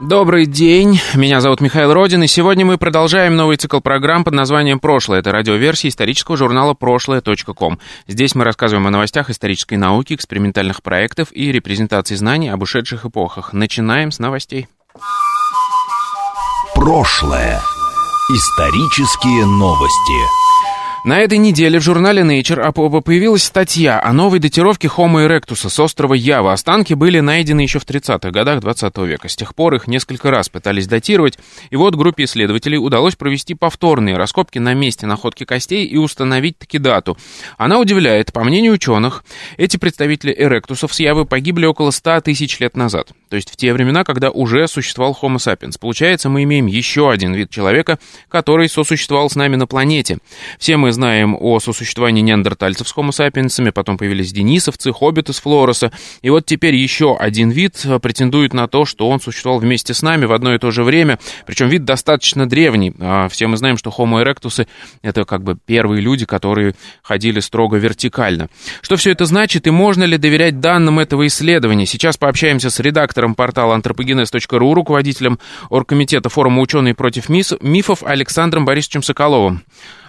Добрый день, меня зовут Михаил Родин, и сегодня мы продолжаем новый цикл программ под названием «Прошлое». Это радиоверсия исторического журнала «Прошлое.ком». Здесь мы рассказываем о новостях исторической науки, экспериментальных проектов и репрезентации знаний об ушедших эпохах. Начинаем с новостей. Прошлое. Исторические новости. На этой неделе в журнале Nature появилась статья о новой датировке Homo erectus с острова Ява. Останки были найдены еще в 30-х годах 20 века. С тех пор их несколько раз пытались датировать, и вот группе исследователей удалось провести повторные раскопки на месте находки костей и установить таки дату. Она удивляет. По мнению ученых, эти представители эректусов с Явы погибли около 100 тысяч лет назад. То есть в те времена, когда уже существовал Homo sapiens. Получается, мы имеем еще один вид человека, который сосуществовал с нами на планете. Все мы знаем о сосуществовании неандертальцев с Homo sapiens, потом появились денисовцы, хоббиты с Флореса, и вот теперь еще один вид претендует на то, что он существовал вместе с нами в одно и то же время, причем вид достаточно древний. А, все мы знаем, что Homo erectus — это как бы первые люди, которые ходили строго вертикально. Что все это значит и можно ли доверять данным этого исследования? Сейчас пообщаемся с редактором портала anthropogenes.ru, руководителем оргкомитета форума «Ученые против мифов» Александром Борисовичем Соколовым.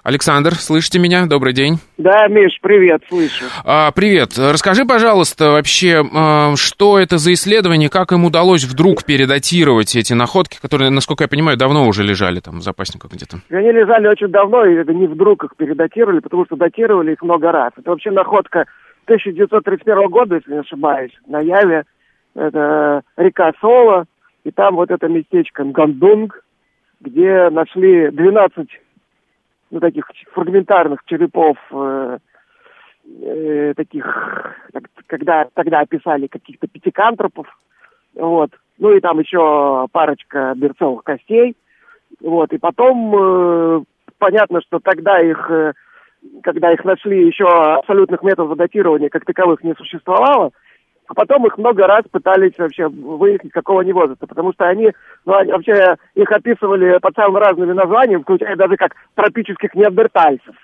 Александр, слышите меня? Добрый день. Да, Миш, привет, слышу. А, привет. Расскажи, пожалуйста, вообще, а, что это за исследование, как им удалось вдруг передатировать эти находки, которые, насколько я понимаю, давно уже лежали там в запасниках где-то? Они лежали очень давно, и это не вдруг их передатировали, потому что датировали их много раз. Это вообще находка 1931 года, если не ошибаюсь, на Яве. Это река Соло, и там вот это местечко Нгандунг, где нашли 12 ну, таких фрагментарных черепов, э, э, таких, когда тогда описали каких-то пятикантропов, вот, ну и там еще парочка берцовых костей, вот, и потом э, понятно, что тогда их, э, когда их нашли, еще абсолютных методов датирования как таковых не существовало, а потом их много раз пытались вообще выяснить, какого они возраста, потому что они, ну, они вообще их описывали под самыми разными названиями, включая даже как тропических неандертальцев.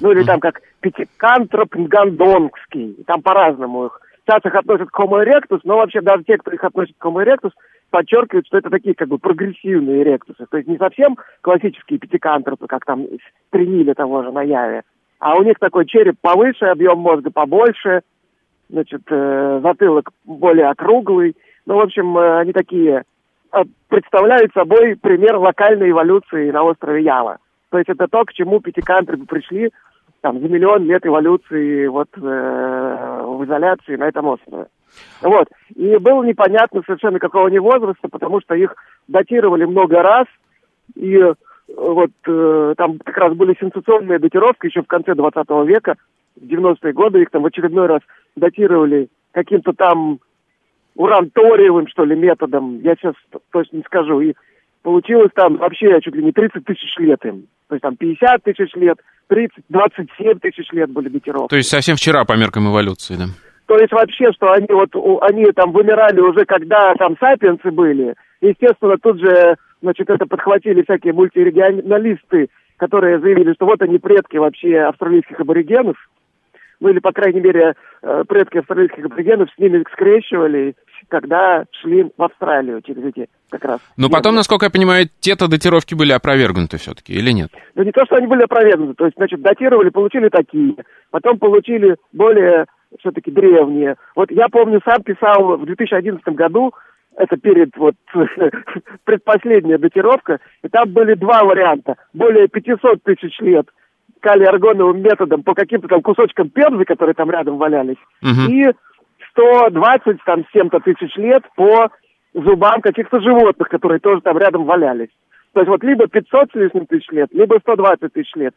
Ну, или там как пятикантроп нгандонгский, там по-разному их. Сейчас их относят к Homo erectus, но вообще даже те, кто их относит к Homo erectus, подчеркивают, что это такие как бы прогрессивные эректусы. То есть не совсем классические пятикантропы, как там стремили того же на Яве, а у них такой череп повыше, объем мозга побольше, значит, э, затылок более округлый. Ну, в общем, э, они такие э, представляют собой пример локальной эволюции на острове Ява. То есть это то, к чему пятикантропы пришли там, за миллион лет эволюции вот, э, в изоляции на этом острове. Вот. И было непонятно совершенно какого они возраста, потому что их датировали много раз, и вот э, там как раз были сенсационные датировки еще в конце 20 века, в 90-е годы их там в очередной раз датировали каким-то там уранториевым, что ли, методом, я сейчас точно не скажу, и получилось там вообще чуть ли не 30 тысяч лет им. То есть там 50 тысяч лет, 30, 27 тысяч лет были датировки. То есть совсем вчера по меркам эволюции, да? То есть вообще, что они вот, они там вымирали уже, когда там сапиенсы были. Естественно, тут же, значит, это подхватили всякие мультирегионалисты, которые заявили, что вот они предки вообще австралийских аборигенов ну или, по крайней мере, э, предки австралийских аборигенов с ними скрещивали, когда шли в Австралию через эти как раз. Но потом, насколько я понимаю, те-то датировки были опровергнуты все-таки, или нет? Да не то, что они были опровергнуты, то есть, значит, датировали, получили такие, потом получили более все-таки древние. Вот я помню, сам писал в 2011 году, это перед вот предпоследняя датировка, и там были два варианта. Более 500 тысяч лет – калий-аргоновым методом по каким-то там кусочкам пензы, которые там рядом валялись, угу. и 120 там с чем-то тысяч лет по зубам каких-то животных, которые тоже там рядом валялись. То есть вот либо 500 с лишним тысяч лет, либо 120 тысяч лет.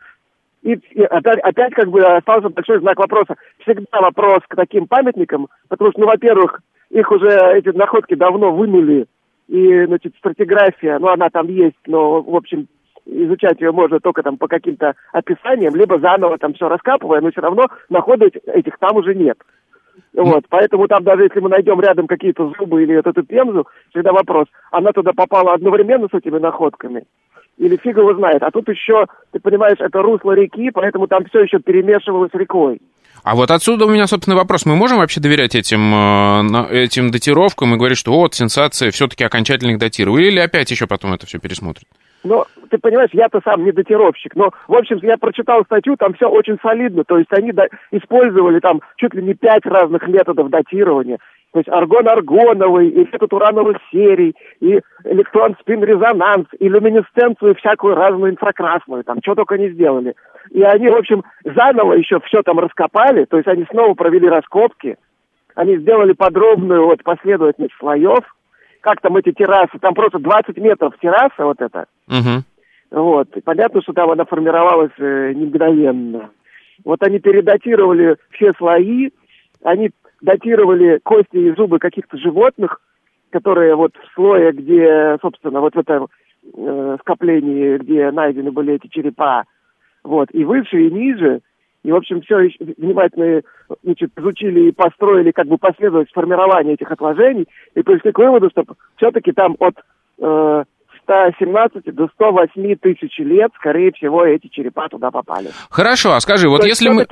И, и опять, опять как бы остался большой знак вопроса. Всегда вопрос к таким памятникам, потому что, ну, во-первых, их уже, эти находки давно вымыли, и, значит, стратиграфия, ну, она там есть, но, в общем, изучать ее можно только там по каким-то описаниям, либо заново там все раскапывая, но все равно находок этих там уже нет. Вот, поэтому там даже если мы найдем рядом какие-то зубы или вот эту пемзу, всегда вопрос, она туда попала одновременно с этими находками? Или фиг его знает. А тут еще, ты понимаешь, это русло реки, поэтому там все еще перемешивалось рекой. А вот отсюда у меня, собственно, вопрос. Мы можем вообще доверять этим, э, этим датировкам и говорить, что вот, сенсация, все-таки окончательно их датировали? Или опять еще потом это все пересмотрят? Ну, ты понимаешь, я-то сам не датировщик, но, в общем, я прочитал статью, там все очень солидно, то есть они да, использовали там чуть ли не пять разных методов датирования, то есть аргон-аргоновый, и метод урановых серий, и электрон-спин-резонанс, и люминесценцию всякую разную инфракрасную, там, что только не сделали. И они, в общем, заново еще все там раскопали, то есть они снова провели раскопки, они сделали подробную вот последовательность слоев, как там эти террасы, там просто 20 метров терраса вот это. Угу. Вот, и понятно, что там она формировалась э, не мгновенно. Вот они передатировали все слои, они датировали кости и зубы каких-то животных, которые вот в слое, где, собственно, вот в этом э, скоплении, где найдены были эти черепа, вот, и выше, и ниже, и, в общем, все внимательно значит, изучили и построили как бы последовательность формирования этих отложений и пришли к выводу, что все-таки там от э, 117 до 108 тысяч лет, скорее всего, эти черепа туда попали. Хорошо, а скажи, вот то если мы...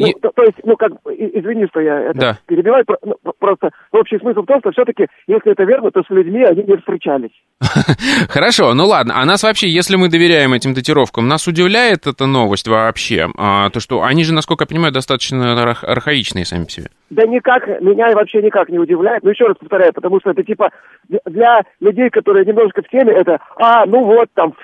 Ну, и... то, то есть, ну, как, извини, что я это да. перебиваю, ну, просто общий смысл в том, что все-таки, если это верно, то с людьми они не встречались. Хорошо, ну ладно, а нас вообще, если мы доверяем этим датировкам, нас удивляет эта новость вообще? А, то, что они же, насколько я понимаю, достаточно архаичные сами по себе. Да никак, меня вообще никак не удивляет. Ну, еще раз повторяю, потому что это типа для людей, которые немножко в теме, это, а, ну вот, там,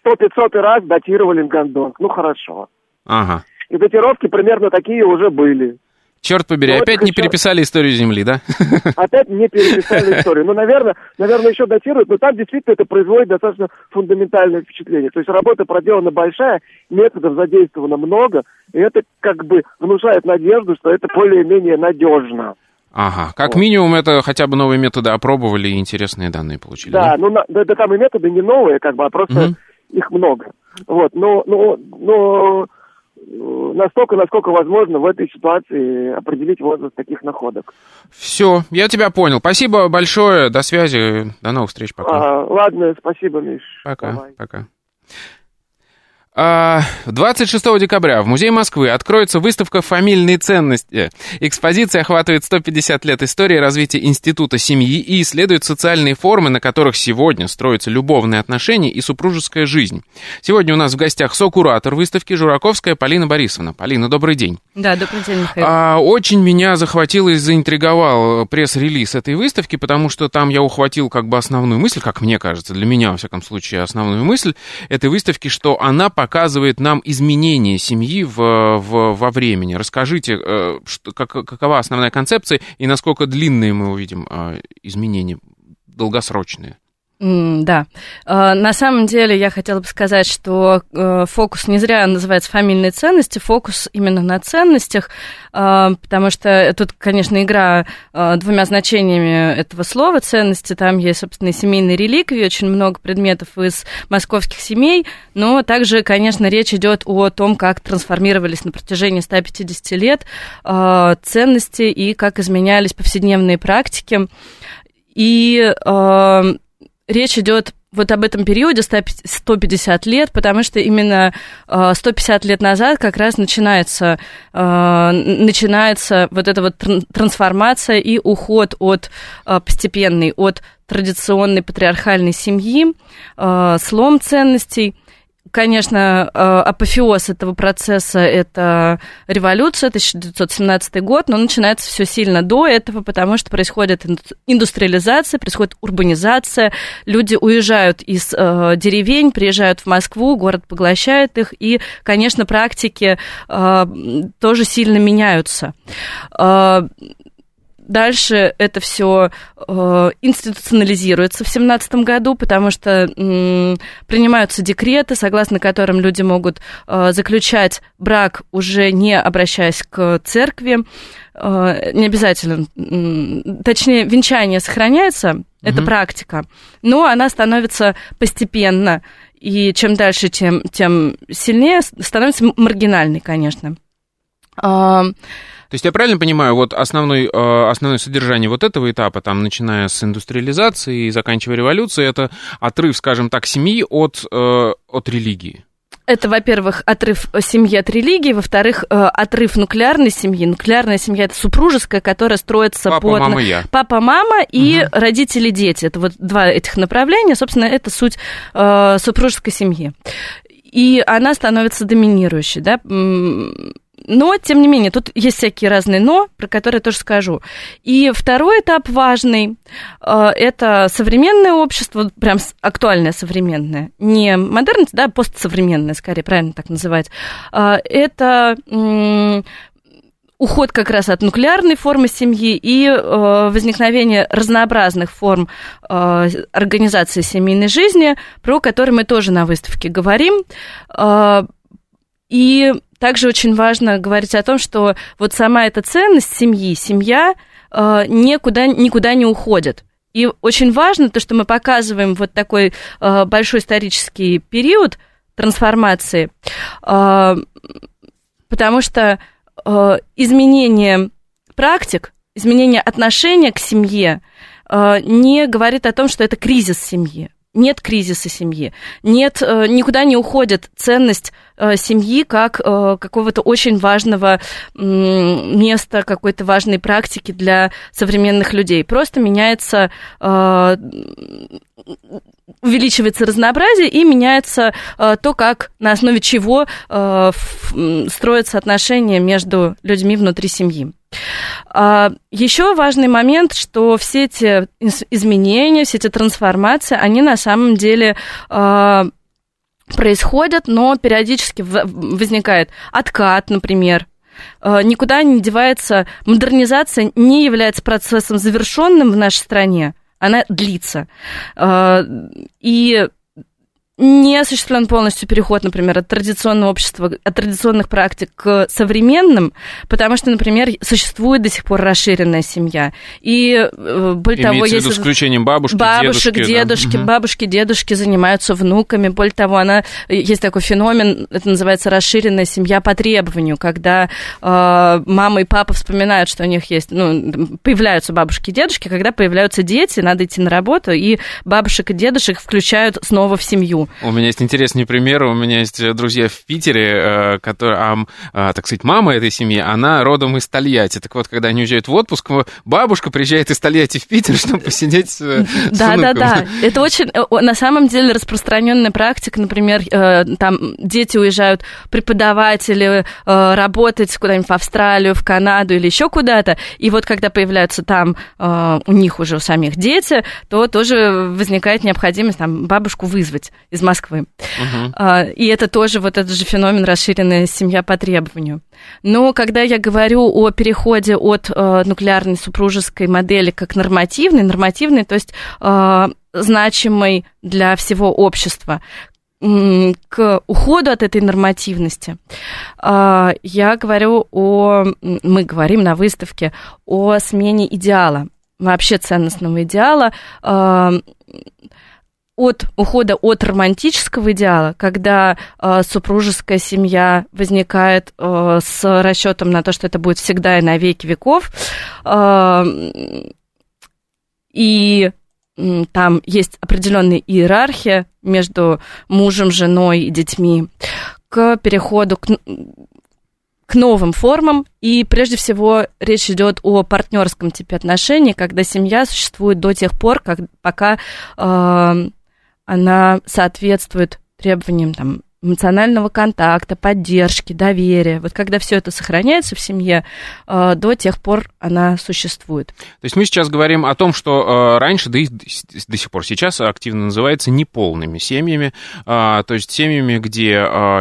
сто-пятьсотый раз датировали Гандонг. Ну, хорошо. Ага и датировки примерно такие уже были. Черт побери, ну, опять не еще... переписали историю Земли, да? Опять не переписали историю. Ну, наверное, наверное, еще датируют, но там действительно это производит достаточно фундаментальное впечатление. То есть работа проделана большая, методов задействовано много, и это как бы внушает надежду, что это более-менее надежно. Ага, как вот. минимум это хотя бы новые методы опробовали и интересные данные получили. Да, да? ну да, да там и методы не новые, как бы, а просто угу. их много. Вот, но, но, но настолько, насколько возможно в этой ситуации определить возраст таких находок. Все, я тебя понял. Спасибо большое, до связи, до новых встреч, пока. А, ладно, спасибо, Миш. Пока, Давай. пока. 26 а, декабря в Музее Москвы откроется выставка «Фамильные ценности». Экспозиция охватывает 150 лет истории развития института семьи и исследует социальные формы, на которых сегодня строятся любовные отношения и супружеская жизнь. Сегодня у нас в гостях сокуратор выставки Жураковская Полина Борисовна. Полина, добрый день. Да, добрый день, Михаил. А, очень меня захватил и заинтриговал пресс-релиз этой выставки, потому что там я ухватил как бы основную мысль, как мне кажется, для меня, во всяком случае, основную мысль этой выставки, что она по показывает нам изменение семьи в, в, во времени. Расскажите, э, что, как, какова основная концепция и насколько длинные мы увидим э, изменения, долгосрочные? Да. А, на самом деле я хотела бы сказать, что э, фокус не зря называется фамильные ценности, фокус именно на ценностях, а, потому что тут, конечно, игра а, двумя значениями этого слова ценности. Там есть, собственно, семейные реликвии, очень много предметов из московских семей, но также, конечно, речь идет о том, как трансформировались на протяжении 150 лет ценности и как изменялись повседневные практики. И речь идет вот об этом периоде 150 лет, потому что именно 150 лет назад как раз начинается, начинается вот эта вот трансформация и уход от постепенный, от традиционной патриархальной семьи, слом ценностей – конечно, э, апофеоз этого процесса – это революция, 1917 год, но начинается все сильно до этого, потому что происходит индустриализация, происходит урбанизация, люди уезжают из э, деревень, приезжают в Москву, город поглощает их, и, конечно, практики э, тоже сильно меняются. Дальше это все э, институционализируется в 2017 году, потому что э, принимаются декреты, согласно которым люди могут э, заключать брак уже не обращаясь к церкви. э, не обязательно, точнее, венчание сохраняется, угу. это практика, но она становится постепенно, и чем дальше, тем, тем сильнее становится маргинальной, конечно. То есть я правильно понимаю, вот основной, э, основное содержание вот этого этапа, там, начиная с индустриализации и заканчивая революцией, это отрыв, скажем так, семьи от, э, от религии? Это, во-первых, отрыв семьи от религии, во-вторых, э, отрыв нуклеарной семьи. Нуклеарная семья это супружеская, которая строится Папа, под мама, я. папа, мама и угу. родители, дети. Это вот два этих направления. Собственно, это суть э, супружеской семьи. И она становится доминирующей, да но, тем не менее, тут есть всякие разные «но», про которые я тоже скажу. И второй этап важный э, – это современное общество, прям актуальное современное, не модерность, да, постсовременное, скорее, правильно так называть. Э, это уход как раз от нуклеарной формы семьи и э, возникновение разнообразных форм э, организации семейной жизни, про которые мы тоже на выставке говорим. Э, и также очень важно говорить о том, что вот сама эта ценность семьи, семья э, никуда, никуда не уходит. И очень важно то, что мы показываем вот такой э, большой исторический период трансформации, э, потому что э, изменение практик, изменение отношения к семье э, не говорит о том, что это кризис семьи нет кризиса семьи, нет, э, никуда не уходит ценность э, семьи как э, какого-то очень важного места, какой-то важной практики для современных людей. Просто меняется увеличивается разнообразие и меняется то, как на основе чего строятся отношения между людьми внутри семьи. А, Еще важный момент, что все эти изменения, все эти трансформации, они на самом деле а, происходят, но периодически возникает откат, например, а, никуда не девается, модернизация не является процессом завершенным в нашей стране, она длится. И не осуществлен полностью переход, например, от традиционного общества, от традиционных практик к современным, потому что, например, существует до сих пор расширенная семья. И э, более Имеется того, если... с исключением бабушки, бабушек, дедушки, дедушки, да? бабушки, дедушки занимаются внуками. Более того, она есть такой феномен, это называется расширенная семья по требованию, когда э, мама и папа вспоминают, что у них есть, ну, появляются бабушки и дедушки, когда появляются дети, надо идти на работу, и бабушек и дедушек включают снова в семью. У меня есть интересный пример. У меня есть друзья в Питере, э, которые, а, так сказать, мама этой семьи, она родом из Тольятти. Так вот, когда они уезжают в отпуск, бабушка приезжает из Тольятти в Питер, чтобы посидеть с, Да, да, да. Это очень, э, на самом деле, распространенная практика. Например, э, там дети уезжают, преподаватели работать куда-нибудь в Австралию, в Канаду или еще куда-то. И вот когда появляются там у них уже у самих дети, то тоже возникает необходимость там бабушку вызвать из Москвы. Uh-huh. И это тоже вот этот же феномен расширенная семья по требованию. Но когда я говорю о переходе от э, нуклеарной супружеской модели как нормативной, нормативной, то есть э, значимой для всего общества, к уходу от этой нормативности, я говорю о, мы говорим на выставке о смене идеала, вообще ценностного идеала, от ухода от романтического идеала, когда э, супружеская семья возникает э, с расчетом на то, что это будет всегда и на веки веков, э, и э, там есть определенная иерархия между мужем, женой и детьми, к переходу к, к новым формам. И прежде всего речь идет о партнерском типе отношений, когда семья существует до тех пор, как, пока э, она соответствует требованиям там, эмоционального контакта, поддержки, доверия. Вот когда все это сохраняется в семье, э, до тех пор она существует. То есть мы сейчас говорим о том, что э, раньше, да и до сих пор сейчас активно называется неполными семьями, э, то есть семьями, где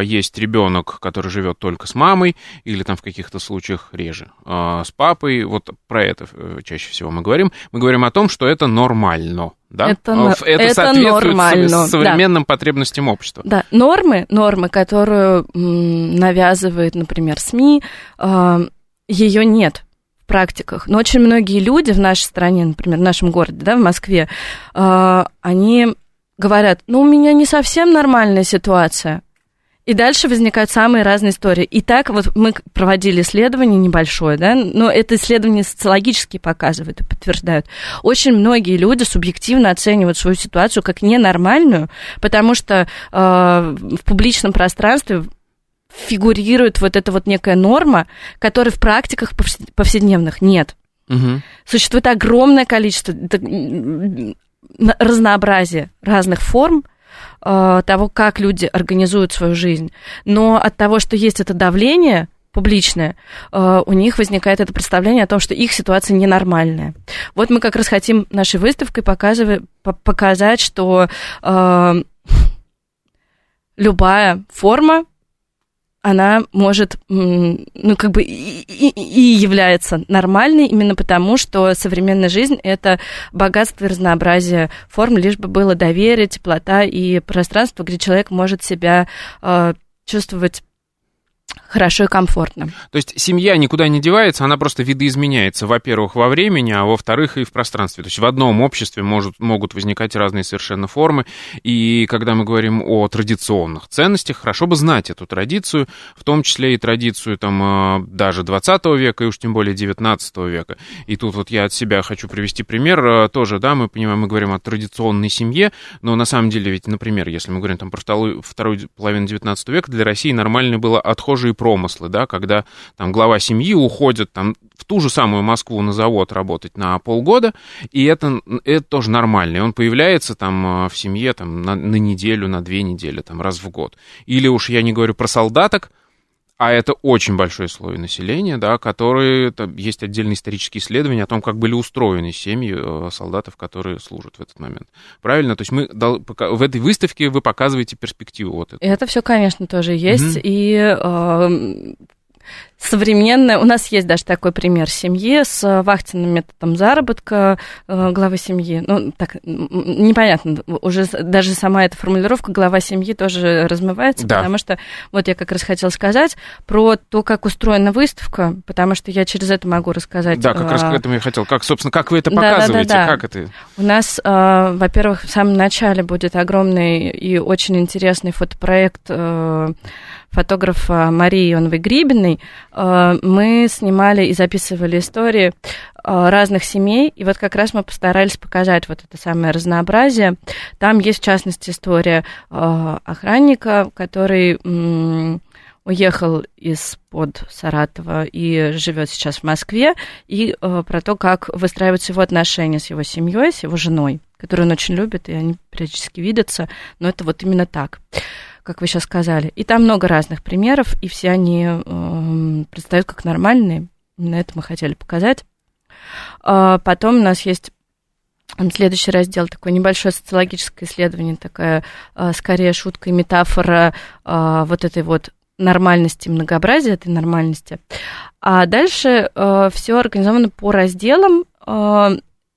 есть ребенок, который живет только с мамой, или там в каких-то случаях реже с папой. Вот про это чаще всего мы говорим. Мы говорим о том, что это нормально да? Это, это, это соответствует нормально. современным да. потребностям общества. Да, нормы, нормы, которую навязывает, например, СМИ, а, ее нет в практиках. Но очень многие люди в нашей стране, например, в нашем городе, да, в Москве, э, они говорят, ну, у меня не совсем нормальная ситуация. И дальше возникают самые разные истории. И так вот мы проводили исследование небольшое, да, но это исследование социологически показывают и подтверждают. Очень многие люди субъективно оценивают свою ситуацию как ненормальную, потому что э, в публичном пространстве фигурирует вот эта вот некая норма, которой в практиках повседневных нет. Угу. Существует огромное количество разнообразие разных форм того, как люди организуют свою жизнь. Но от того, что есть это давление публичное, э, у них возникает это представление о том, что их ситуация ненормальная. Вот мы как раз хотим нашей выставкой показывать, показать, что э, любая форма она может, ну, как бы и, и, и является нормальной именно потому, что современная жизнь – это богатство и разнообразие форм, лишь бы было доверие, теплота и пространство, где человек может себя э, чувствовать хорошо и комфортно. То есть семья никуда не девается, она просто видоизменяется, во-первых, во времени, а во-вторых, и в пространстве. То есть в одном обществе может, могут возникать разные совершенно формы, и когда мы говорим о традиционных ценностях, хорошо бы знать эту традицию, в том числе и традицию там э, даже 20 века, и уж тем более 19 века. И тут вот я от себя хочу привести пример, э, тоже, да, мы понимаем, мы говорим о традиционной семье, но на самом деле ведь, например, если мы говорим там про вторую, вторую половину 19 века, для России нормально было отхожие промыслы, да, когда там глава семьи уходит там в ту же самую Москву на завод работать на полгода, и это, это тоже нормально. И он появляется там э, в семье там на, на неделю, на две недели, там раз в год. Или уж я не говорю про солдаток, а это очень большой слой населения, да, которые, там, есть отдельные исторические исследования о том, как были устроены семьи э, солдатов, которые служат в этот момент. Правильно? То есть мы в этой выставке вы показываете перспективу вот эту. Это все, конечно, тоже есть. Угу. И э, современная. У нас есть даже такой пример семьи с вахтенным методом заработка э, главы семьи. Ну, так, непонятно, уже даже сама эта формулировка глава семьи тоже размывается, да. потому что вот я как раз хотела сказать про то, как устроена выставка, потому что я через это могу рассказать. Да, как раз к этому я хотел. Как, собственно, как вы это показываете? Да, да, да. Как это? У нас, э, во-первых, в самом начале будет огромный и очень интересный фотопроект э, фотографа Марии Ионовой Грибиной, э, мы снимали и записывали истории э, разных семей, и вот как раз мы постарались показать вот это самое разнообразие. Там есть, в частности, история э, охранника, который уехал из-под Саратова и живет сейчас в Москве, и про то, как выстраиваются его отношения с его семьей, с его женой, которую он очень любит, и они периодически видятся, но это вот именно так как вы сейчас сказали. И там много разных примеров, и все они э, предстают как нормальные. На это мы хотели показать. А потом у нас есть Следующий раздел такое небольшое социологическое исследование, такая э, скорее шутка и метафора э, вот этой вот нормальности, многообразия этой нормальности. А дальше э, все организовано по разделам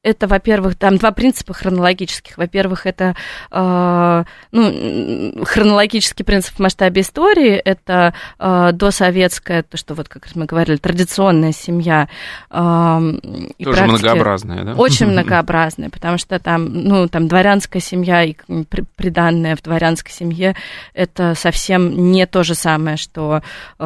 это, во-первых, там два принципа хронологических. Во-первых, это э, ну, хронологический принцип в масштабе истории, это э, досоветская, то, что вот, как мы говорили, традиционная семья. Э, и Тоже многообразная, да? Очень многообразная, потому что там, ну, там дворянская семья и приданная в дворянской семье, это совсем не то же самое, что э,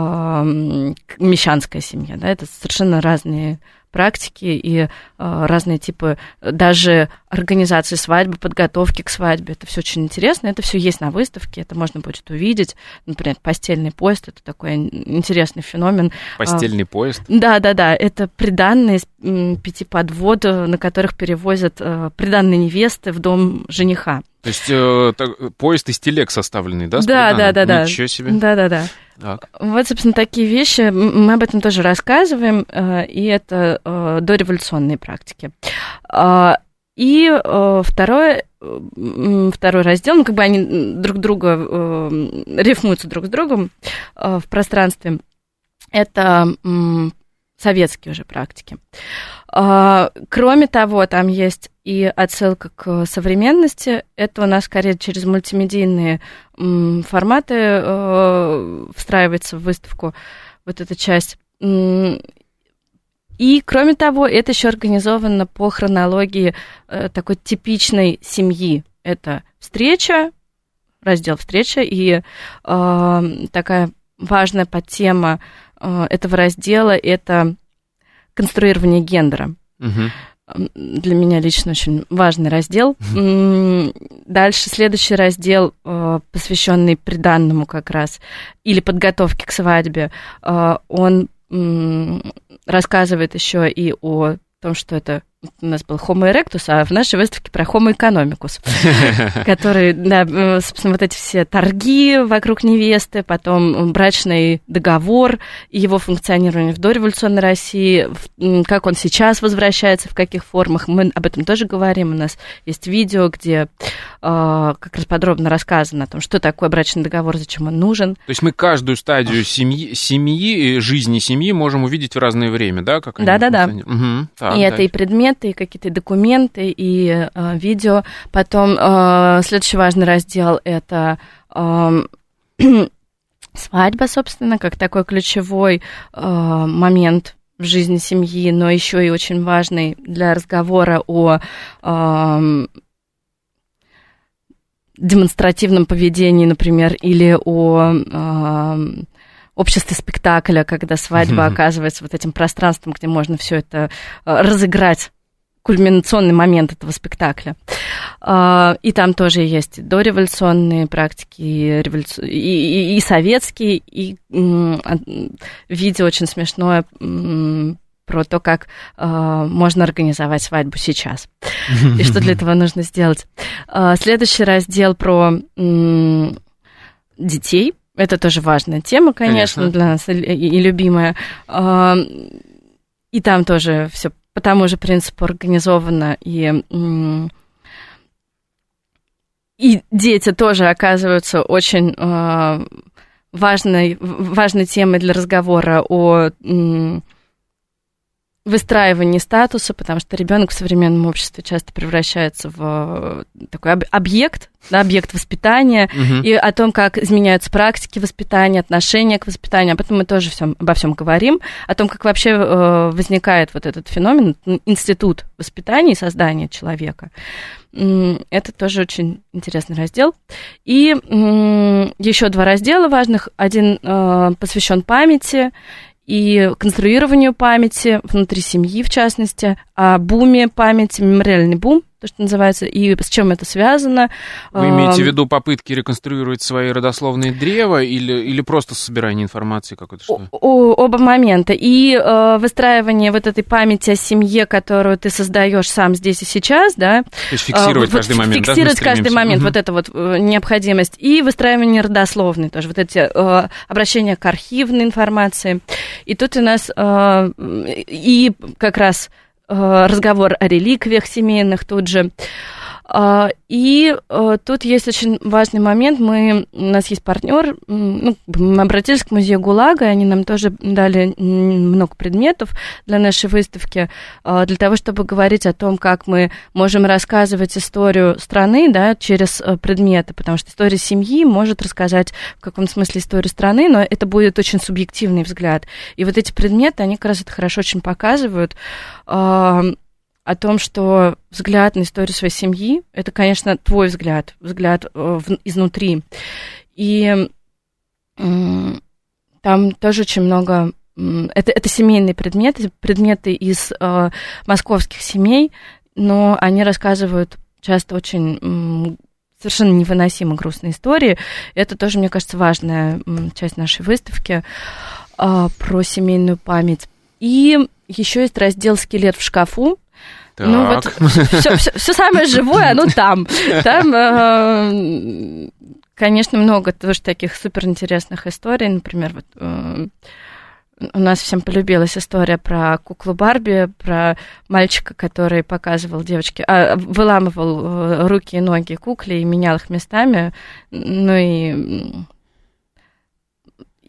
мещанская семья, да, это совершенно разные практики и э, разные типы даже организации свадьбы, подготовки к свадьбе. Это все очень интересно. Это все есть на выставке, это можно будет увидеть. Например, постельный поезд это такой интересный феномен. Постельный поезд? Да, да, да. Это приданные из пяти подвод, на которых перевозят э, приданные невесты в дом жениха. То есть э, так, поезд из телег составленный, да? Да, да, да, да. Ничего себе. Да, да, да. Так. Вот, собственно, такие вещи, мы об этом тоже рассказываем, э, и это э, дореволюционные практики. А, и э, второе, второй раздел, ну, как бы они друг друга рифмуются друг с другом в пространстве, это советские уже практики. А, кроме того, там есть и отсылка к современности. Это у нас скорее через мультимедийные форматы э, встраивается в выставку вот эта часть. И, кроме того, это еще организовано по хронологии э, такой типичной семьи. Это встреча, раздел встреча, и э, такая важная подтема э, этого раздела это конструирование гендера. Угу. Для меня лично очень важный раздел. Дальше следующий раздел, э, посвященный приданному как раз, или подготовке к свадьбе, э, он рассказывает еще и о том, что это у нас был Homo erectus, а в нашей выставке про Homo economicus, который, да, э, собственно, вот эти все торги вокруг невесты, потом брачный договор и его функционирование в дореволюционной России, как он сейчас возвращается, в каких формах, мы об этом тоже говорим, у нас есть видео, где а, как раз подробно рассказано о том, что такое брачный договор, зачем он нужен. То есть мы каждую стадию семьи, семьи жизни семьи можем увидеть в разное время, да? Да-да-да. Угу. И это и предметы, и какие-то документы, и э, видео. Потом э, следующий важный раздел – это э, свадьба, собственно, как такой ключевой э, момент в жизни семьи, но еще и очень важный для разговора о э, демонстративном поведении, например, или о э, обществе спектакля, когда свадьба оказывается вот этим пространством, где можно все это э, разыграть кульминационный момент этого спектакля. И там тоже есть дореволюционные практики, и, революци... и, и, и советские, и видео очень смешное про то, как э, можно организовать свадьбу сейчас и что для этого нужно сделать. Э, следующий раздел про э, детей. Это тоже важная тема, конечно, конечно. для нас и, и любимая. Э, и там тоже все по тому же принципу организовано и и дети тоже оказываются очень э, важной, важной темой для разговора о выстраивании статуса, потому что ребенок в современном обществе часто превращается в э, такой объект, да, объект воспитания, угу. и о том, как изменяются практики воспитания, отношения к воспитанию. Об этом мы тоже всем, обо всем говорим, о том, как вообще э, возникает вот этот феномен, институт воспитания и создания человека. Это тоже очень интересный раздел. И еще два раздела важных. Один э, посвящен памяти и конструированию памяти внутри семьи, в частности, о буме памяти, мемориальный бум, то, что называется, и с чем это связано. Вы имеете в виду попытки реконструировать свои родословные древа или, или просто собирание информации какой-то? Что? О, оба момента. И э, выстраивание вот этой памяти о семье, которую ты создаешь сам здесь и сейчас, да. То есть фиксировать э, каждый вот, момент, Фиксировать да, каждый момент, угу. вот это вот э, необходимость. И выстраивание родословной тоже, вот эти э, обращения к архивной информации. И тут у нас э, и как раз разговор о реликвиях семейных тут же. А, и э, тут есть очень важный момент. Мы, у нас есть партнер, ну, мы обратились к музею ГУЛАГа, и они нам тоже дали много предметов для нашей выставки, а, для того, чтобы говорить о том, как мы можем рассказывать историю страны да, через э, предметы, потому что история семьи может рассказать в каком смысле историю страны, но это будет очень субъективный взгляд. И вот эти предметы, они как раз это хорошо очень показывают о том, что взгляд на историю своей семьи, это, конечно, твой взгляд, взгляд э, изнутри. И там тоже очень много... Это, это семейные предметы, предметы из э, московских семей, но они рассказывают часто очень совершенно невыносимо грустные истории. Это тоже, мне кажется, важная часть нашей выставки э, про семейную память. И еще есть раздел «Скелет в шкафу», так. Ну вот все, все, все самое живое, оно там. Там, э, конечно, много тоже таких суперинтересных историй. Например, вот э, у нас всем полюбилась история про куклу Барби, про мальчика, который показывал девочке, а, выламывал э, руки и ноги кукле и менял их местами. Ну и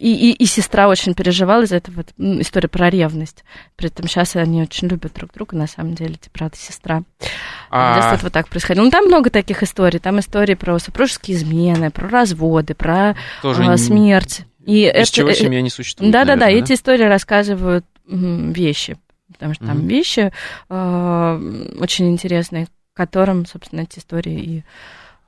и, и, и сестра очень переживала из-за этого. История про ревность. При этом сейчас они очень любят друг друга, на самом деле, эти брат и сестра. А... Для этого так происходило. Ну, там много таких историй. Там истории про супружеские измены, про разводы, про Тоже а, смерть. И Без это... чего э, семья не существует. Да-да-да, эти истории рассказывают вещи потому что mm-hmm. там вещи э, очень интересные, которым, собственно, эти истории и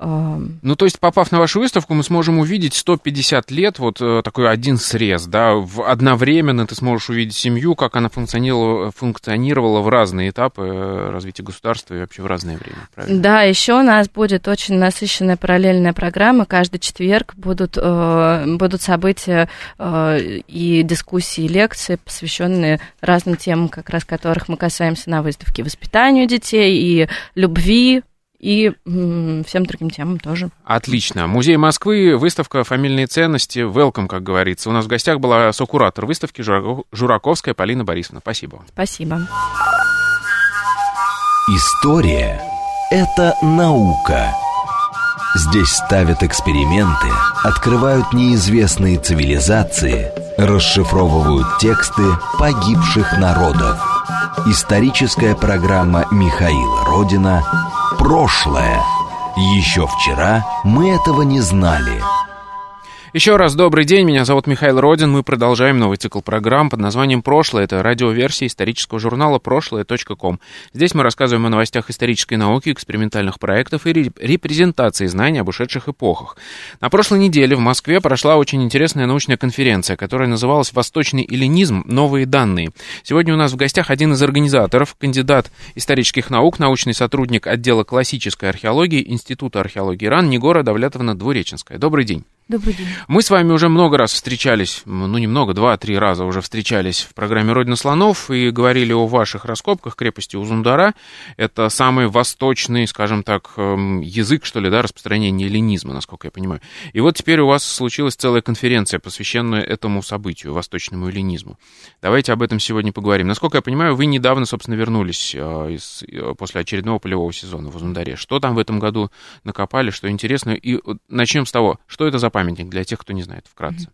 ну, то есть, попав на вашу выставку, мы сможем увидеть 150 лет, вот э, такой один срез, да, в, одновременно ты сможешь увидеть семью, как она функционировала, функционировала в разные этапы э, развития государства и вообще в разное время, правильно? Да, еще у нас будет очень насыщенная параллельная программа, каждый четверг будут, э, будут события и дискуссии, и лекции, посвященные разным темам, как раз которых мы касаемся на выставке, воспитанию детей и любви, и всем другим темам тоже. Отлично. Музей Москвы, выставка «Фамильные ценности». Welcome, как говорится. У нас в гостях была сокуратор выставки Жураковская Полина Борисовна. Спасибо. Спасибо. История — это наука. Здесь ставят эксперименты, открывают неизвестные цивилизации, расшифровывают тексты погибших народов. Историческая программа Михаила Родина Прошлое. Еще вчера мы этого не знали. Еще раз добрый день, меня зовут Михаил Родин. Мы продолжаем новый цикл программ под названием «Прошлое». Это радиоверсия исторического журнала прошлое.ком. Здесь мы рассказываем о новостях исторической науки, экспериментальных проектов и репрезентации знаний об ушедших эпохах. На прошлой неделе в Москве прошла очень интересная научная конференция, которая называлась «Восточный эллинизм. Новые данные». Сегодня у нас в гостях один из организаторов, кандидат исторических наук, научный сотрудник отдела классической археологии Института археологии РАН Негора Давлетовна Двуреченская. Добрый день. Добрый день. Мы с вами уже много раз встречались, ну немного, два-три раза уже встречались в программе «Родина слонов» и говорили о ваших раскопках крепости Узундара. Это самый восточный, скажем так, эм, язык, что ли, да, распространения эллинизма, насколько я понимаю. И вот теперь у вас случилась целая конференция, посвященная этому событию, восточному эллинизму. Давайте об этом сегодня поговорим. Насколько я понимаю, вы недавно, собственно, вернулись э, из, э, после очередного полевого сезона в Узундаре. Что там в этом году накопали, что интересно? И начнем с того, что это за памятник для тех, кто не знает, вкратце?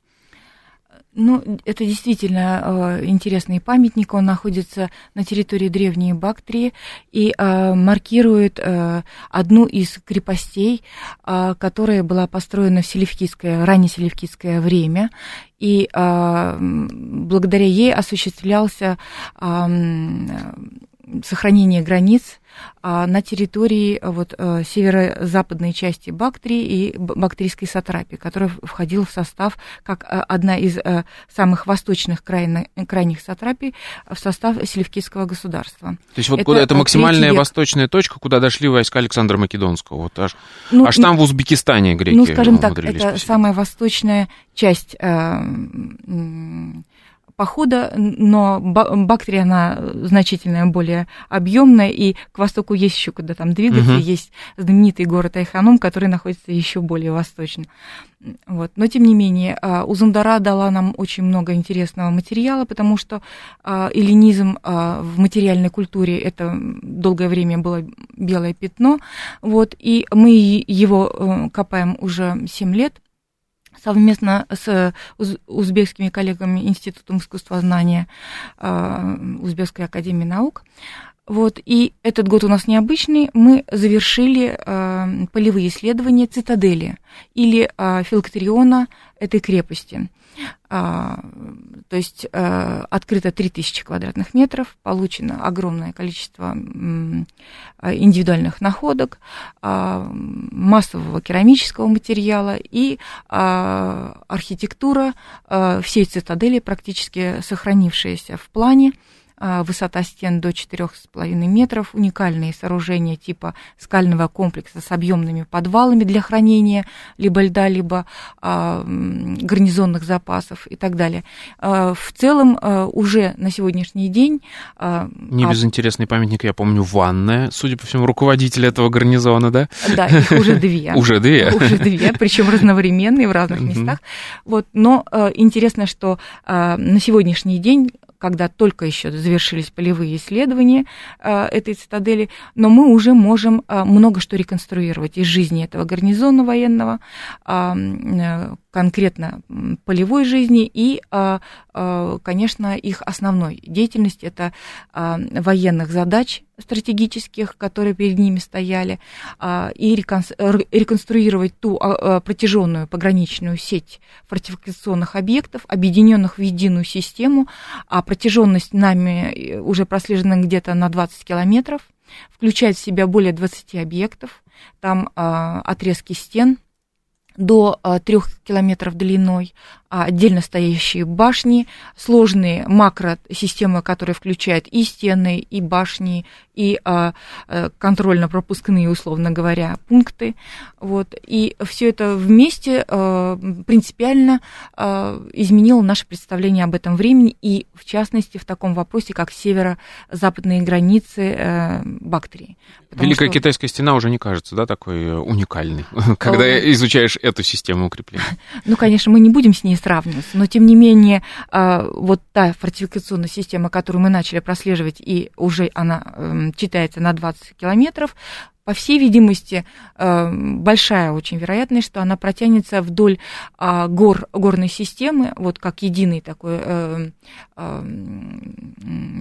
Ну, это действительно э, интересный памятник. Он находится на территории древней Бактрии и э, маркирует э, одну из крепостей, э, которая была построена в селевкидское, раннеселевкидское время. И э, благодаря ей осуществлялся э, сохранение границ а, на территории а, вот, а, северо-западной части Бактрии и Бактрийской сатрапии, которая входила в состав, как одна из самых восточных крайних, крайних сатрапий, в состав Селевкидского государства. То есть вот это, куда это максимальная восточная точка, куда дошли войска Александра Македонского, вот аж, ну, аж там в Узбекистане греки Ну, скажем так, это посетить. самая восточная часть похода, но бактерия, она значительно более объемная, и к востоку есть еще куда там двигаться, угу. есть знаменитый город Айханум, который находится еще более восточно. Вот. Но, тем не менее, а, Узундара дала нам очень много интересного материала, потому что а, эллинизм а, в материальной культуре это долгое время было белое пятно, вот, и мы его э, копаем уже 7 лет, совместно с узбекскими коллегами Институтом искусствознания а, Узбекской академии наук. Вот, и этот год у нас необычный. Мы завершили э, полевые исследования цитадели или э, филоктериона этой крепости. А, то есть а, открыто 3000 квадратных метров, получено огромное количество индивидуальных находок, а, массового керамического материала и архитектура всей цитадели практически сохранившаяся в плане. А, высота стен до 4,5 метров, уникальные сооружения типа скального комплекса с объемными подвалами для хранения либо льда, либо а, гарнизонных запасов и так далее. А, в целом уже на сегодняшний день... Не безинтересный памятник, я помню, ванная, судя по всему, руководитель этого гарнизона, да? Да, их уже две. Уже две? Уже две, причем разновременные в разных местах. Вот, но интересно, что на сегодняшний день когда только еще завершились полевые исследования э, этой цитадели, но мы уже можем э, много что реконструировать из жизни этого гарнизона военного, э, конкретно полевой жизни и, конечно, их основной. Деятельность это военных задач стратегических, которые перед ними стояли, и реконструировать ту протяженную пограничную сеть фортификационных объектов, объединенных в единую систему, а протяженность нами э, уже прослежена где-то на 20 километров, включает в себя более 20 объектов, там отрезки стен до трех километров длиной, а, отдельно стоящие башни, сложные макросистемы, которые включают и стены, и башни, и а, э, контрольно-пропускные, условно говоря, пункты. Вот. И все это вместе а, принципиально изменило наше представление об этом времени, и в частности в таком вопросе, как северо-западные границы э, Бактрии. Великая что... китайская стена уже не кажется, да, такой э, уникальной, когда изучаешь эту систему укрепления. Ну, конечно, мы не будем с ней сравниваться. Но, тем не менее, а, вот та фортификационная система, которую мы начали прослеживать, и уже она эм, читается на 20 километров, по всей видимости, э, большая очень вероятность, что она протянется вдоль а, гор, горной системы, вот как единый такой э, э,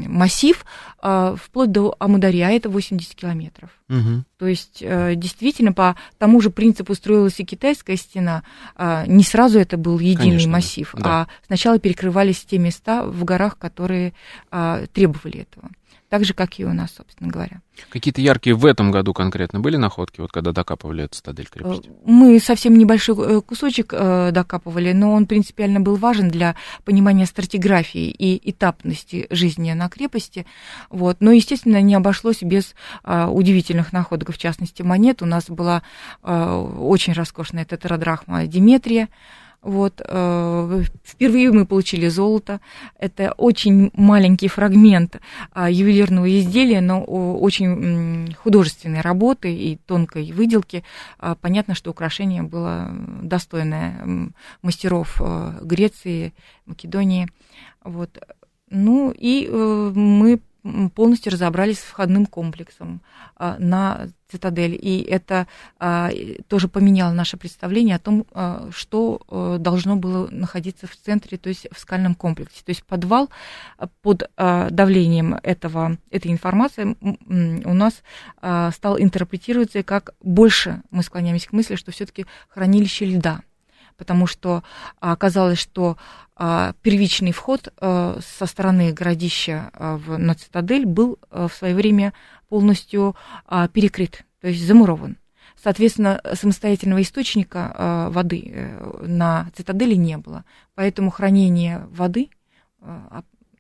массив, вплоть до Амударья, это 80 километров. Угу. То есть, действительно, по тому же принципу строилась и китайская стена. Не сразу это был единый Конечно, массив, да. а сначала перекрывались те места в горах, которые требовали этого так же, как и у нас, собственно говоря. Какие-то яркие в этом году конкретно были находки, вот когда докапывали эту цитадель крепости? Э, мы совсем небольшой э, кусочек э, докапывали, но он принципиально был важен для понимания стратиграфии и этапности жизни на крепости. Вот. Но, естественно, не обошлось без удивительных находок, в частности, монет. У нас была очень роскошная тетрадрахма Диметрия, вот, э, впервые мы получили золото. Это очень маленький фрагмент э, ювелирного изделия, но очень художественной работы и тонкой выделки. Э, понятно, что украшение было достойное мастеров э, Греции, Македонии. Вот. Ну и э, мы полностью разобрались с входным комплексом а, на цитадель. И это а, тоже поменяло наше представление о том, а, что а, должно было находиться в центре, то есть в скальном комплексе. То есть подвал под давлением этого, этой информации у нас стал интерпретироваться как больше мы склоняемся к мысли, что все-таки хранилище льда потому что оказалось, что а, первичный вход а, со стороны городища а, в, на цитадель был в свое время полностью перекрыт, то есть замурован. Соответственно, самостоятельного источника воды э, на цитадели не было. Поэтому хранение воды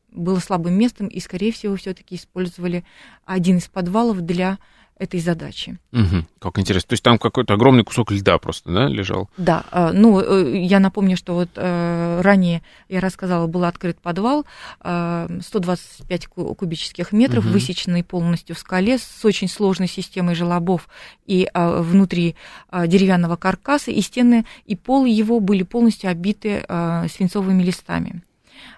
было слабым местом, и, скорее всего, все-таки использовали один из подвалов для этой задачи. Угу, как интересно. То есть там какой-то огромный кусок льда просто, да, лежал? Да. Э, ну, э, я напомню, что вот э, ранее я рассказала, был открыт подвал, 125 кубических метров, угу. высеченный полностью в скале, с очень сложной системой желобов и внутри деревянного каркаса, и стены, и пол его были полностью обиты свинцовыми листами.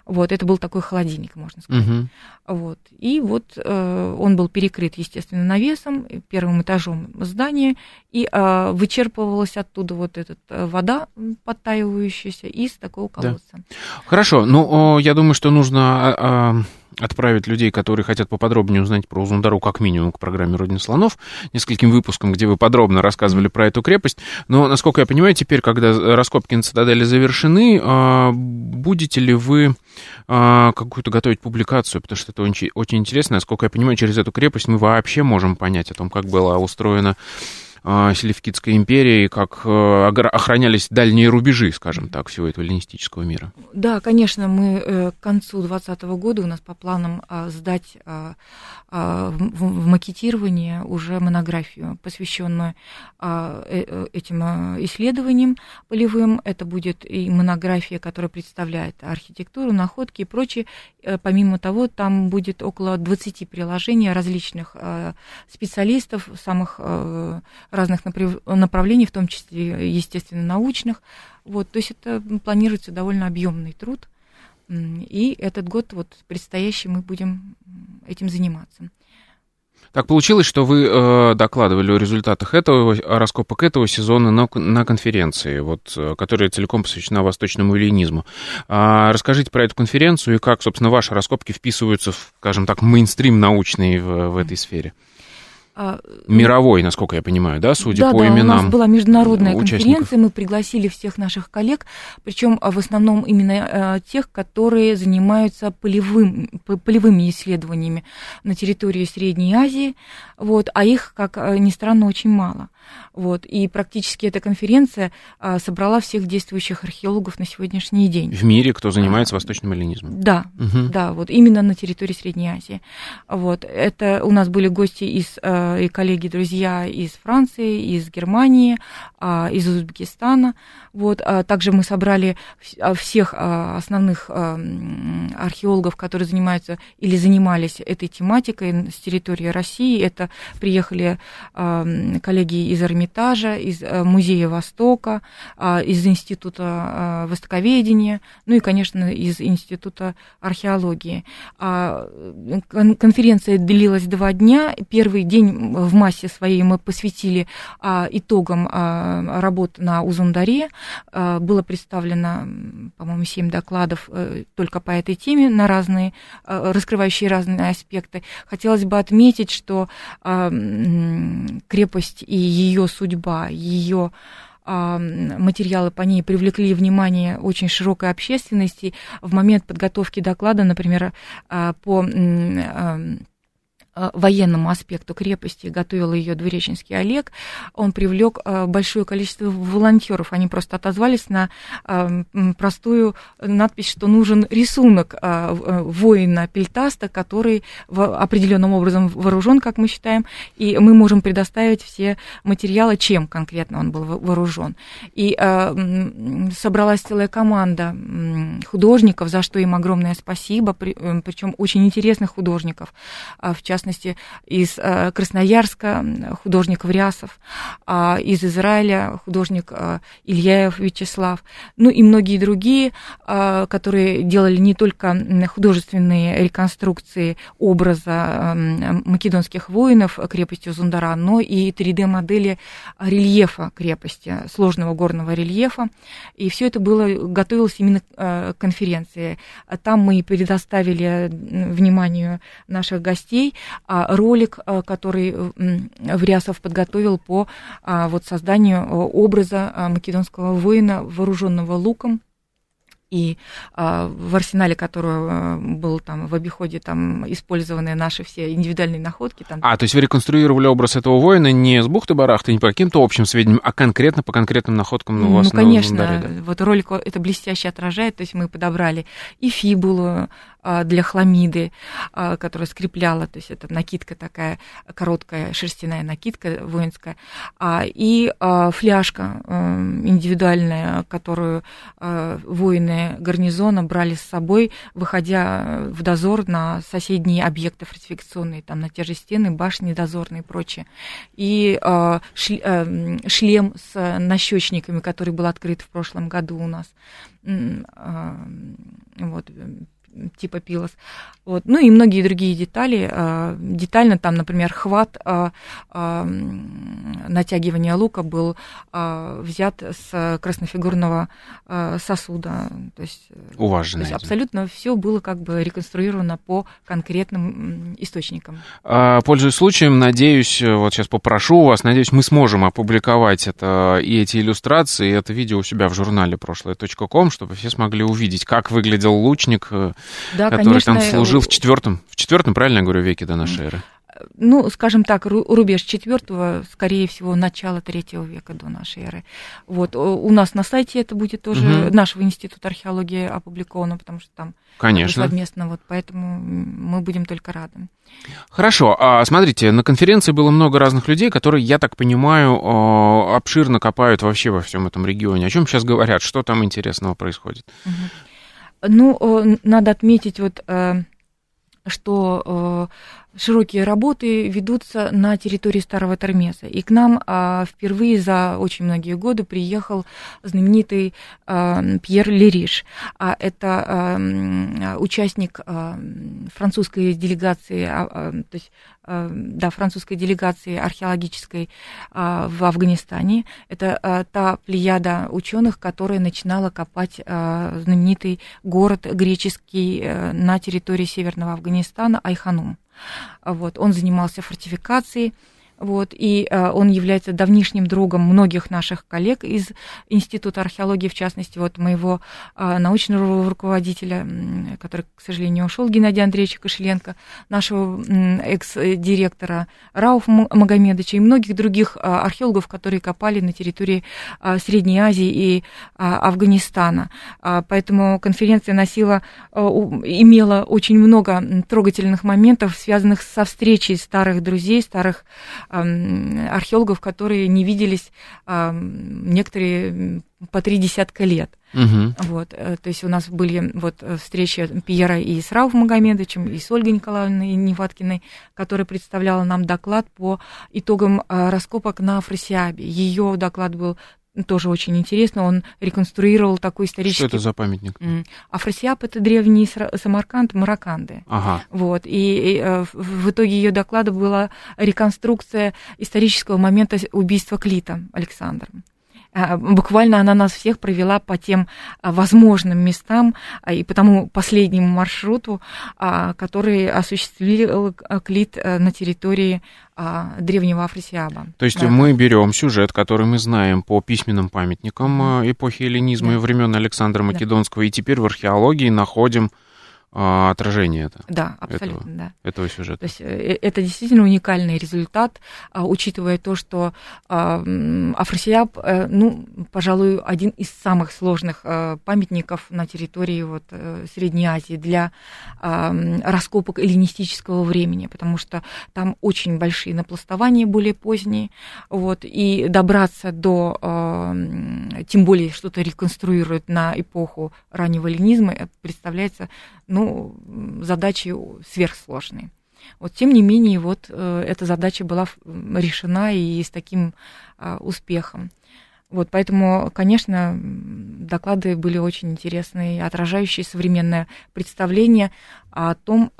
Вот, это был такой холодильник, можно сказать. Угу. Вот. И вот э, он был перекрыт, естественно, навесом, первым этажом здания, и э, вычерпывалась оттуда вот эта э, вода подтаивающаяся из такого колодца. Да. Хорошо, ну, я думаю, что нужно... Э, отправить людей, которые хотят поподробнее узнать про Узундару, как минимум, к программе «Родина слонов», нескольким выпускам, где вы подробно рассказывали про эту крепость. Но, насколько я понимаю, теперь, когда раскопки на цитадели завершены, а, будете ли вы а, какую-то готовить публикацию, потому что это очень, очень интересно. Насколько я понимаю, через эту крепость мы вообще можем понять о том, как была устроена Селевкидской империи, как э, охранялись дальние рубежи, скажем так, всего этого эллинистического мира. Да, конечно, мы э, к концу 2020 года у нас по планам а, сдать а, в макетирование уже монографию, посвященную э, этим исследованиям полевым. Это будет и монография, которая представляет архитектуру, находки и прочее. Помимо того, там будет около 20 приложений различных специалистов, самых разных направлений, в том числе, естественно, научных. Вот, то есть это планируется довольно объемный труд. И этот год, вот предстоящий, мы будем этим заниматься. Так получилось, что вы э, докладывали о результатах этого раскопок этого сезона на, на конференции, вот, э, которая целиком посвящена восточному эллинизму. А, расскажите про эту конференцию и как, собственно, ваши раскопки вписываются, в, скажем так, мейнстрим научный в, в этой сфере. А, Мировой, насколько я понимаю, да, судя да, по да, именам. У нас была международная конференция, мы пригласили всех наших коллег, причем а, в основном именно э, тех, которые занимаются полевым, полевыми исследованиями на территории Средней Азии, вот, а их, как э, ни странно, очень мало. Вот, и практически эта конференция а, собрала всех действующих археологов на сегодняшний день. В мире, кто занимается восточным эллинизмом. Да, угу. да, вот именно на территории Средней Азии. Вот, это у нас были гости из, а, и коллеги, друзья из Франции, из Германии, а, из Узбекистана. Вот, а также мы собрали всех основных археологов, которые занимаются или занимались этой тематикой с территории России. Это приехали коллеги из Эрмитажа, из э, Музея Востока, а, из Института а, Востоковедения, ну и, конечно, из Института археологии. А, конференция длилась два дня. Первый день в массе своей мы посвятили итогам работ на Узундаре. Было представлено, по-моему, семь докладов э, только по этой теме на разные, раскрывающие разные аспекты. Хотелось бы отметить, что крепость и ее судьба, ее а, материалы по ней привлекли внимание очень широкой общественности. В момент подготовки доклада, например, а, по военному аспекту крепости, готовил ее Двуреченский Олег, он привлек э, большое количество волонтеров. Они просто отозвались на э, простую надпись, что нужен рисунок воина Пельтаста, который определенным образом вооружен, как мы считаем, и мы можем предоставить все материалы, чем конкретно он был вооружен. И собралась целая команда художников, за что им огромное спасибо, причем очень интересных художников, в частности, частности, из э, Красноярска художник Врясов, а из Израиля художник э, Ильяев Вячеслав, ну и многие другие, э, которые делали не только художественные реконструкции образа македонских воинов крепости Зундара, но и 3D-модели рельефа крепости, сложного горного рельефа. И все это было, готовилось именно к конференции. Там мы предоставили вниманию наших гостей ролик, а, который Врясов подготовил по а, вот созданию образа македонского воина, вооруженного луком, и а, в арсенале, который был там в обиходе, там использованы наши все индивидуальные находки. Там... А, то есть вы реконструировали образ этого воина не с бухты-барахты, не по каким-то общим сведениям, а конкретно по конкретным находкам у вас Ну, конечно, на да? вот ролик это блестяще отражает, то есть мы подобрали и фибулу, а, для хламиды, а, которая скрепляла, то есть это накидка такая, короткая шерстяная накидка воинская, а, и фляжка индивидуальная, которую воины гарнизона брали с собой, выходя в дозор на соседние объекты фортификационные, там на те же стены, башни дозорные и прочее. И шлем с нащечниками, который был открыт в прошлом году у нас. Вот, типа пилос. Вот. Ну и многие другие детали. А, детально там, например, хват а, а, натягивания лука был взят с краснофигурного сосуда. То есть, У вас же то есть абсолютно все было как бы реконструировано по конкретным источникам. Пользуясь случаем, надеюсь, вот сейчас попрошу у вас, надеюсь, мы сможем опубликовать это и эти иллюстрации, и это видео у себя в журнале прошлое.ком, чтобы все смогли увидеть, как выглядел лучник э, да, который конечно, там служил в четвертом, в четвертом, правильно я говорю, веке до нашей эры? ну, скажем так, рубеж четвертого, скорее всего, начало третьего века до нашей эры. Вот у нас на сайте это будет тоже угу. нашего института археологии опубликовано, потому что там Конечно. совместно, вот поэтому мы будем только рады. Хорошо, а смотрите, на конференции было много разных людей, которые, я так понимаю, обширно копают вообще во всем этом регионе. О чем сейчас говорят, что там интересного происходит? Угу. Ну, надо отметить вот, э, что широкие работы ведутся на территории Старого Термеза. И к нам а, впервые за очень многие годы приехал знаменитый а, Пьер Лериш. А это а, участник а, французской делегации, а, а, то есть а, да, французской делегации археологической а, в Афганистане. Это а, та плеяда ученых, которая начинала копать а, знаменитый город греческий а, на территории Северного Афганистана Айханум. Вот, он занимался фортификацией, вот, и э, он является давнишним другом многих наших коллег из Института археологии, в частности, вот моего э, научного руководителя, который, к сожалению, ушел, Геннадия Андреевича Кошеленко, нашего экс-директора Рауф Магомедовича и многих других э, археологов, которые копали на территории Средней Азии и Афганистана. Поэтому конференция носила, имела очень много трогательных моментов, связанных со встречей старых друзей, старых археологов, которые не виделись некоторые по три десятка лет. Угу. Вот, э, то есть у нас были вот э, встречи Пьера и с Рауф Магомедовичем, и с Ольгой Николаевной Иневаткиной, которая представляла нам доклад по итогам э, раскопок на Афросиабе. Ее доклад был тоже очень интересно. Он реконструировал такой исторический... Что это за памятник? Афросиаб – это древний Самарканд, Мараканды. Ага. Вот. И, и э, в итоге ее доклада была реконструкция исторического момента убийства Клита Александром. А, буквально она нас всех провела по тем а, возможным местам а, и по тому последнему маршруту, который осуществил Клит э, на территории древнего Афросиаба. То есть да. мы берем сюжет, который мы знаем по письменным памятникам эпохи эллинизма да. и времен Александра Македонского, да. и теперь в археологии находим а, отражение это. Да, абсолютно, этого, да. Этого сюжета. То есть э, это действительно уникальный результат, а, учитывая то, что а, Афросияб, э, ну, пожалуй, один из самых сложных а, памятников на территории вот, Средней Азии для раскопок эллинистического времени, потому что там очень большие напластования более поздние, вот, и добраться до, тем более что-то реконструируют на эпоху раннего эллинизма, представляется ну, задачи сверхсложные. Вот, тем не менее, вот э, эта задача была решена и с таким э, успехом. Вот, поэтому, конечно, доклады были очень интересные, отражающие современное представление о том,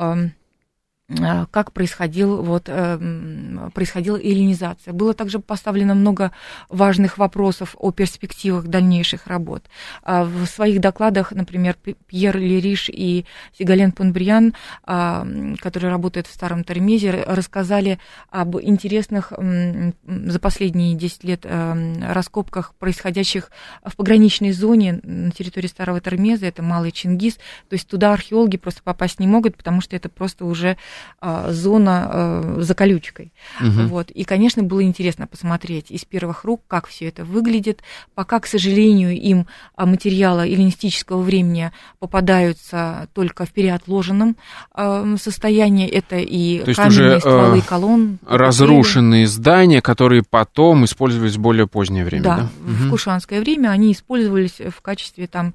как происходил, вот, э, происходила эллинизация. Было также поставлено много важных вопросов о перспективах дальнейших работ. А в своих докладах, например, Пьер Лериш и Сигален Пунбриан, а, которые работают в Старом Термезе, рассказали об интересных за последние 10 лет э, раскопках, происходящих в пограничной зоне на территории Старого Термеза, это Малый Чингис, то есть туда археологи просто попасть не могут, потому что это просто уже зона а, за колючкой. Угу. Вот. И, конечно, было интересно посмотреть из первых рук, как все это выглядит. Пока, к сожалению, им а, материалы эллинистического времени попадаются только в переотложенном состоянии. Это и То каменные уже, стволы э, колонн. Разрушенные здания, которые потом использовались в более позднее время. Да, да? в угу. Кушанское время они использовались в качестве там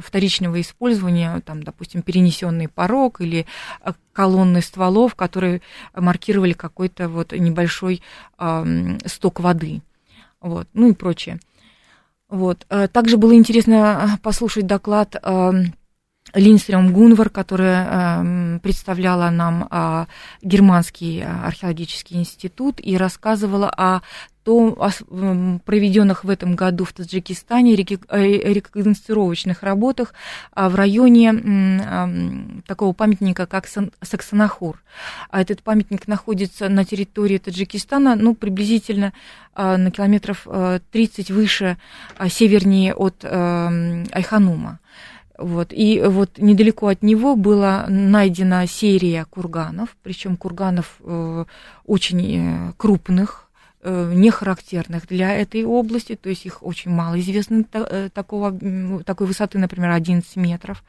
вторичного использования, там, допустим, перенесенный порог или э, колонны стволов, которые маркировали какой-то вот небольшой э, сток воды, вот, ну и прочее. Вот. Э, также было интересно послушать доклад э, Линстрем Гунвар, которая э, представляла нам э, германский археологический институт и рассказывала о том, о проведенных в этом году в Таджикистане э, реконструировочных работах а, в районе э, такого памятника, как Саксанахур. А этот памятник находится на территории Таджикистана, ну, приблизительно э, на километров 30 выше, севернее от Айханума. Вот. И вот недалеко от него была найдена серия курганов, причем курганов э, очень э, крупных, э, не характерных для этой области, то есть их очень мало известно такого, такой высоты, например, 11 метров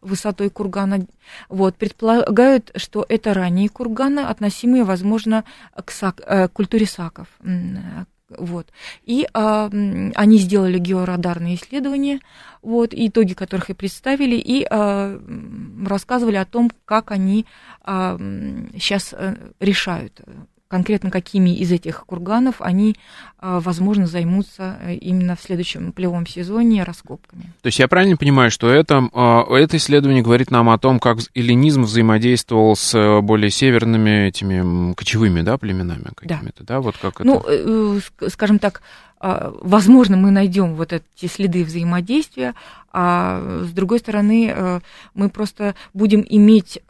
высотой кургана. Вот. Предполагают, что это ранние курганы, относимые, возможно, к, сак, к культуре саков, Вот. И а, они сделали георадарные исследования, вот, итоги которых и представили, и а, рассказывали о том, как они а, сейчас э, решают конкретно какими из этих курганов они, а, возможно, займутся э, именно в следующем полевом сезоне раскопками. То есть я правильно понимаю, что это, а, это исследование говорит нам о том, как эллинизм взаимодействовал с э, более северными этими кочевыми да, племенами какими-то, да. да? Вот как ну, это... Ну, скажем так, а, возможно, мы найдем вот эти следы взаимодействия, а с другой стороны, мы просто будем иметь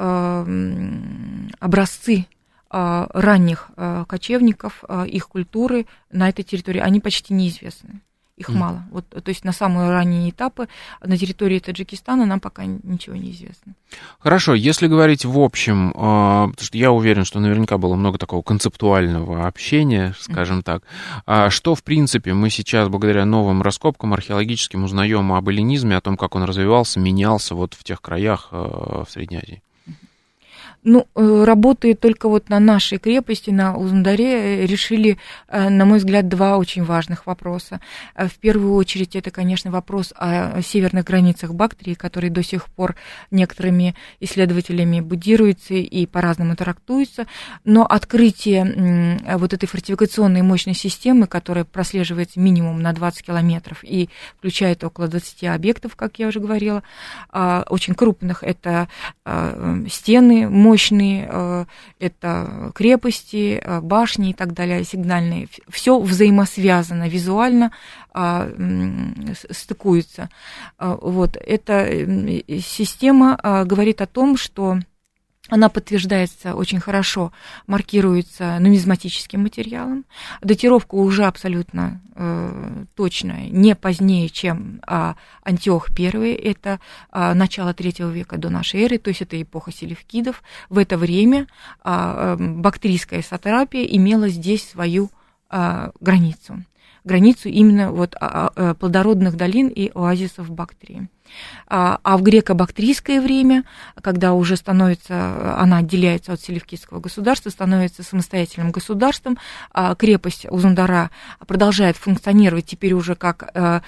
образцы ранних а, кочевников, а, их культуры на этой территории, они почти неизвестны. Их mm. мало. Вот, то есть на самые ранние этапы на территории Таджикистана нам пока ничего не известно. Хорошо, если говорить в общем, потому что я уверен, что наверняка было много такого концептуального общения, скажем mm. так, что, в принципе, мы сейчас, благодаря новым раскопкам археологическим, узнаем об эллинизме, о том, как он развивался, менялся вот в тех краях в Средней Азии? Ну, э, работает только вот на нашей крепости, на Узундаре, э, решили, э, на мой взгляд, два очень важных вопроса. В первую очередь, это, конечно, вопрос о северных границах Бактрии, который до сих пор некоторыми исследователями будируется и по-разному трактуется, но открытие вот этой фортификационной мощной системы, которая прослеживается минимум на 20 километров и включает около 20 объектов, как я уже говорила, а, очень крупных, это стены, мощные, э, это крепости, э, башни и так далее, сигнальные. Все взаимосвязано визуально, а, стыкуется. А, вот. Эта система а, говорит о том, что она подтверждается очень хорошо, маркируется нумизматическим материалом. Датировка уже абсолютно э, точная, не позднее, чем э, Антиох I, это э, начало третьего века до нашей эры, то есть это эпоха селевкидов. В это время э, бактрийская сатрапия имела здесь свою э, границу границу именно вот плодородных долин и оазисов Бактрии. А, а в греко-бактрийское время, когда уже становится, она отделяется от селевкидского государства, становится самостоятельным государством, а крепость Узундара продолжает функционировать теперь уже как э,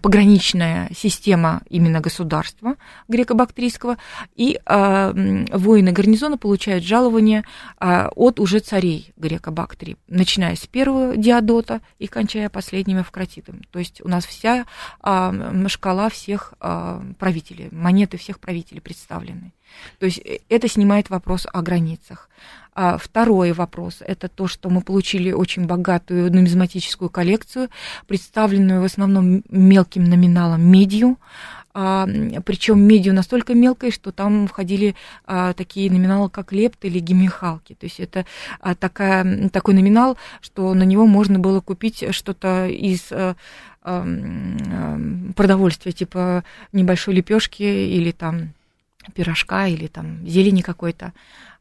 пограничная система именно государства греко-бактрийского, и э, воины гарнизона получают жалование от уже царей греко-бактрии, начиная с первого диадота и кончая последними вкратитами. То есть у нас вся шкала всех всех а, правителей, монеты всех правителей представлены. То есть э, это снимает вопрос о границах. А второй вопрос – это то, что мы получили очень богатую нумизматическую коллекцию, представленную в основном мелким номиналом медью, а, причем медью настолько мелкой, что там входили а, такие номиналы, как лепт или гемихалки. То есть это а, такая, такой номинал, что на него можно было купить что-то из а, продовольствия, типа небольшой лепешки или там пирожка или там зелени какой-то.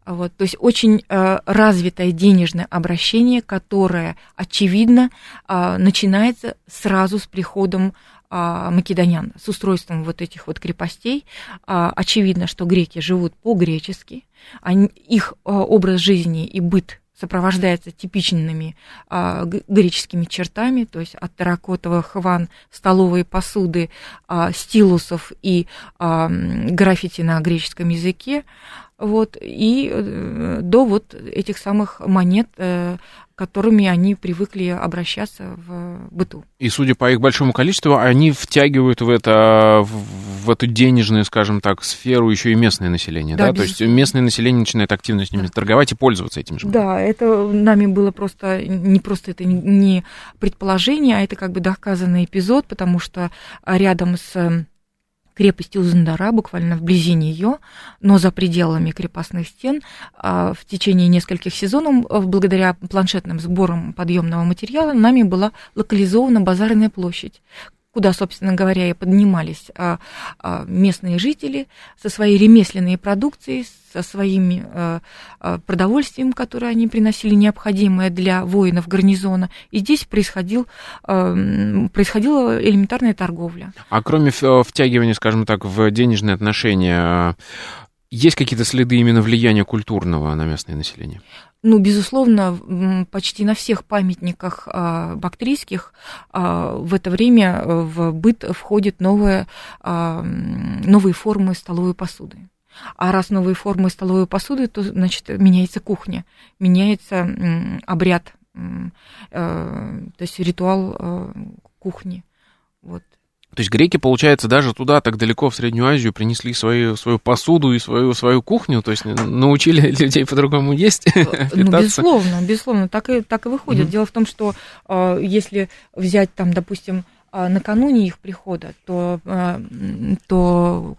Вот, то есть очень э, развитое денежное обращение, которое, очевидно, э, начинается сразу с приходом э, македонян, с устройством вот этих вот крепостей. Э, очевидно, что греки живут по-гречески, они, их э, образ жизни и быт сопровождается типичными а, греческими чертами, то есть от терракотовых ван, столовой посуды, а, стилусов и а, граффити на греческом языке, вот, и э, до вот этих самых монет, э, которыми они привыкли обращаться в быту. И судя по их большому количеству, они втягивают в это, в эту денежную, скажем так, сферу еще и местное население, да? да? То есть местное население начинает активно с ними да. торговать и пользоваться этим же. Да, это нами было просто, не просто это не предположение, а это как бы доказанный эпизод, потому что рядом с крепости Узандара, буквально вблизи нее, но за пределами крепостных стен, а, в течение нескольких сезонов, э, благодаря планшетным сборам подъемного материала, нами была локализована базарная площадь, куда, собственно говоря, и поднимались а, а, местные жители со своей ремесленной продукцией, со своим э, э, продовольствием, которое они приносили, необходимое для воинов гарнизона. И здесь происходил, э, происходила элементарная торговля. А кроме втягивания, скажем так, в денежные отношения, есть какие-то следы именно влияния культурного на местное население? Ну, безусловно, почти на всех памятниках а, бактрийских а, в это время э, в быт входят новые, а, новые формы столовой посуды. А раз новые формы столовой посуды, то, значит, меняется кухня, меняется обряд, э, то есть ритуал э, кухни. Вот. То есть греки, получается, даже туда, так далеко, в Среднюю Азию, принесли свою, свою посуду и свою, свою кухню, то есть научили людей по-другому есть, э, Ну, безусловно, безусловно, так и, так и выходит. Mm-hmm. Дело в том, что э, если взять там, допустим, а, накануне их прихода, то, а, то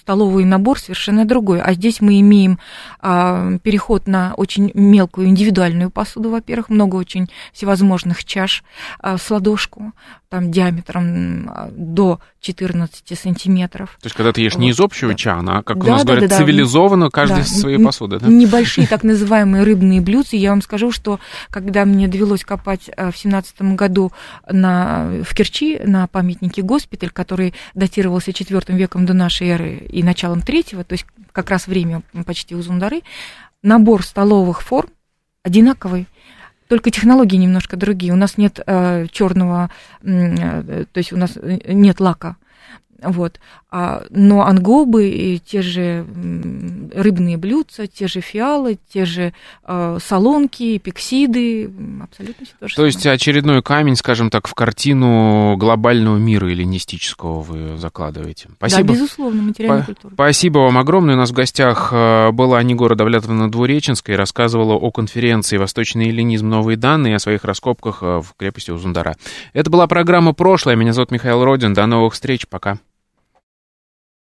столовый набор совершенно другой. А здесь мы имеем а, переход на очень мелкую индивидуальную посуду, во-первых, много очень всевозможных чаш с ладошку, там диаметром до 14 сантиметров. То есть, когда ты ешь не из общего да. чана, а, как да, у нас да, говорят, да, цивилизованно, каждый да. со своей посуды, да? Небольшие так называемые рыбные блюдца. Я вам скажу, что когда мне довелось копать в семнадцатом году на в Керчи на памятнике госпиталь, который датировался IV веком до нашей эры и началом третьего, то есть как раз время почти у Зундары, набор столовых форм одинаковый, только технологии немножко другие. У нас нет э, черного, э, то есть у нас нет лака вот. А, но ангобы, и те же рыбные блюдца, те же фиалы, те же э, солонки, пиксиды, абсолютно все то же То есть очередной камень, скажем так, в картину глобального мира эллинистического вы закладываете. Спасибо. Да, безусловно, материальная По- культура. Спасибо вам огромное. У нас в гостях э, была Анигора Давлятовна Двуреченская и рассказывала о конференции «Восточный эллинизм. Новые данные» о своих раскопках в крепости Узундара. Это была программа «Прошлое». Меня зовут Михаил Родин. До новых встреч. Пока.